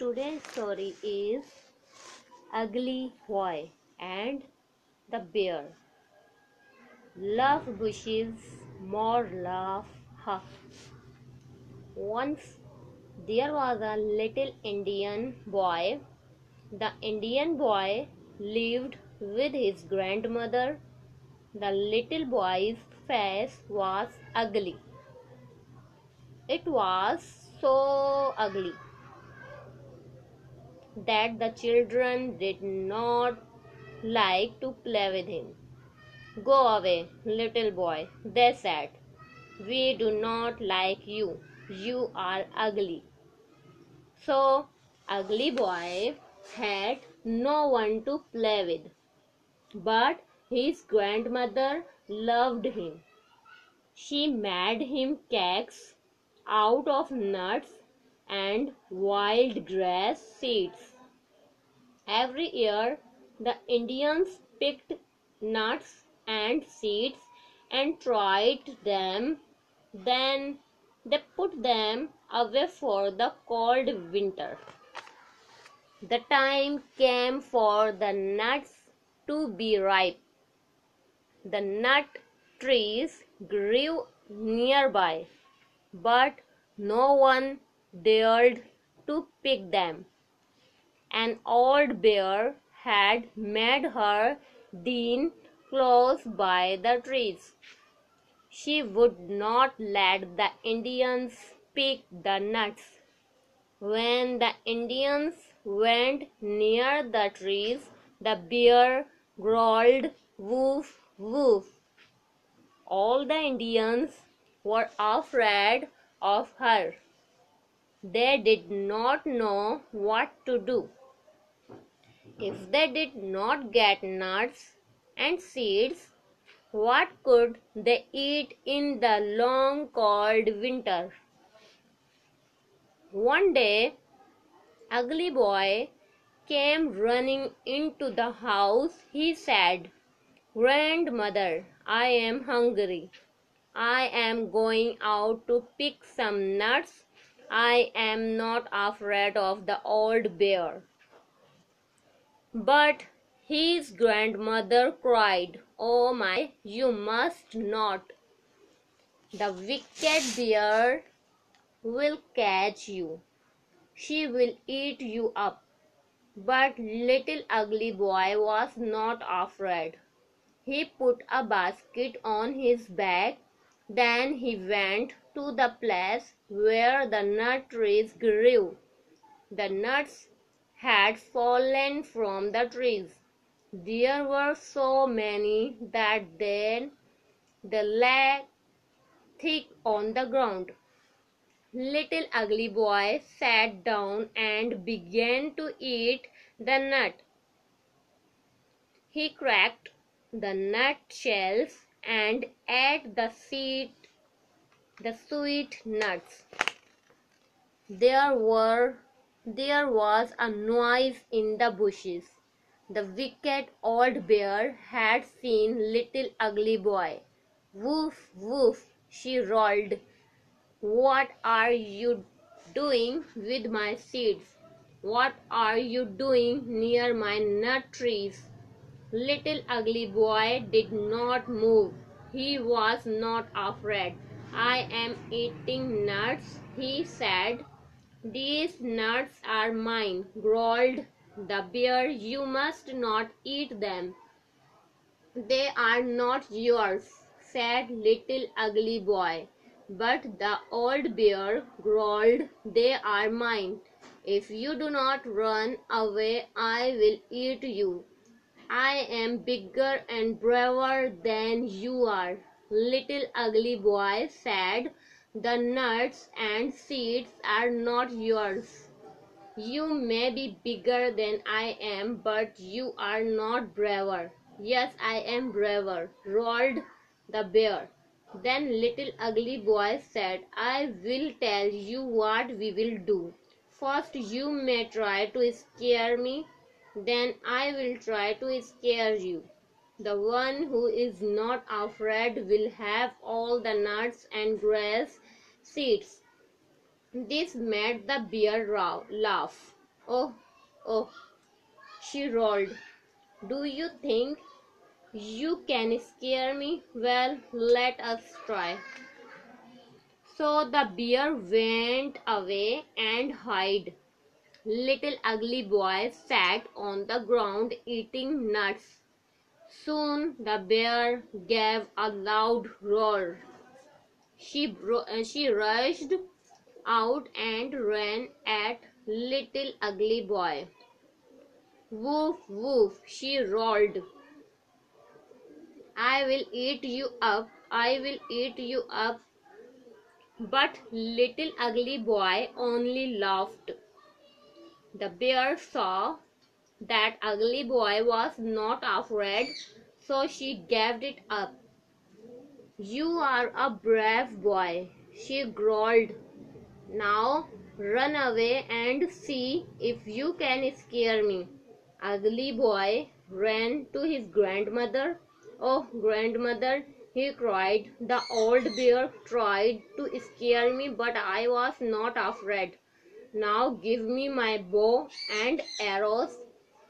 Lo the Indian boy grandmother boy was ugly so ugly that the children did not like to play with him. "Go away, little boy," they said. "We do not like you. You are ugly." So, ugly boy had no one to play with, but his grandmother loved him. She made him cakes out of nuts and wild grass seeds. Every year, the Indians picked nuts and seeds and dried them. Then they put them away for the cold winter. The time came for the nuts to be ripe. The nut trees grew nearby, but no one dared to pick them. An old bear had made her den close by the trees. She would not let the Indians pick the nuts. When the Indians went near the trees, the bear growled, "Woof, woof." All the Indians were afraid of her. They did not know what to do. If they did not get nuts and seeds, what could they eat in the long cold winter? One day, Ugly Boy came running into the house. He said, "Grandmother, I am hungry. I am going out to pick some nuts I am not afraid of the old bear." But his grandmother cried, "Oh my, you must not. The wicked bear will catch you. She will eat you up." But little ugly boy was not afraid. He put a basket on his back then he went to the place where the nut trees grew. The nuts had fallen from the trees. There were so many that they lay thick on the ground. Little Ugly Boy sat down and began to eat the nut. He cracked the nut shells and add the sweet nuts. There was a noise in the bushes. The wicked old bear had seen Little Ugly Boy. "Woof, woof," she roared. "What are you doing with my seeds? What are you doing near my nut trees? Little Ugly Boy did not move. He was not afraid. "I am eating nuts," he said. "These nuts are mine," growled the bear. "You must not eat them." "They are not yours," said Little Ugly Boy. But the old bear growled, "They are mine. If you do not run away, I will eat you." I am bigger and braver than you are, little ugly boy said. The nuts and seeds are not yours. You may be bigger than I am, but you are not braver. Yes, I am braver, roared the bear. Then little ugly boy said, I will tell you what we will do. First, you may try to scare me then I will try to scare you. The one who is not afraid will have all the nuts and grass seeds." This made the bear laugh. "Oh, oh," she roared. "Do you think you can scare me? Well, let us try." So the bear went away and hid Little ugly boy sat on the ground eating nuts. Soon the bear gave a loud roar. Uh, she rushed out and ran at little ugly boy. "Woof, woof," she roared. "I will eat you up, I will eat you up." But little ugly boy only laughed. The bear saw that ugly boy was not afraid, so she gave it up. "You are a brave boy," she growled. "Now run away and see if you can scare me." Ugly boy ran to his grandmother. "Oh, grandmother," he cried, "the old bear tried to scare me, but I was not afraid. Now give me my bow and arrows.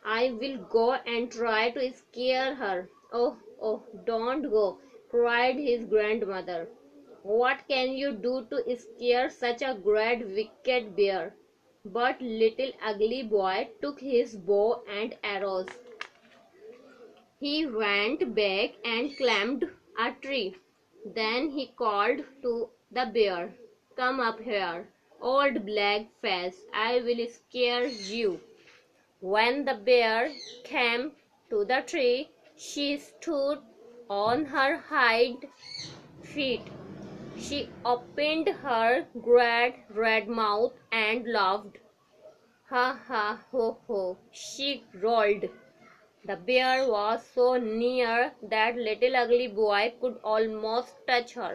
I will go and try to scare her." Oh, oh, don't go," cried his grandmother. "What can you do to scare such a great wicked bear?" But little ugly boy took his bow and arrows. He went back and climbed a tree. Then he called to the bear, "Come up here." Bump to the tree she's her hide she opened her great red mouth and laughed ha ha ho she rolled the bear was so near did the ugly boy almost touch her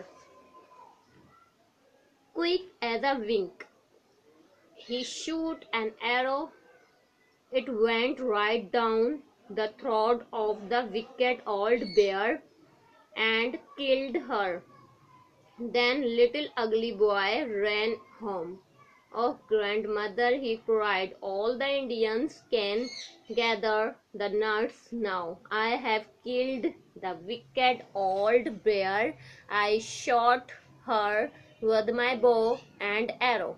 grandmother Heather the nurse now I held the wicked bear I shot her with my bow and arrow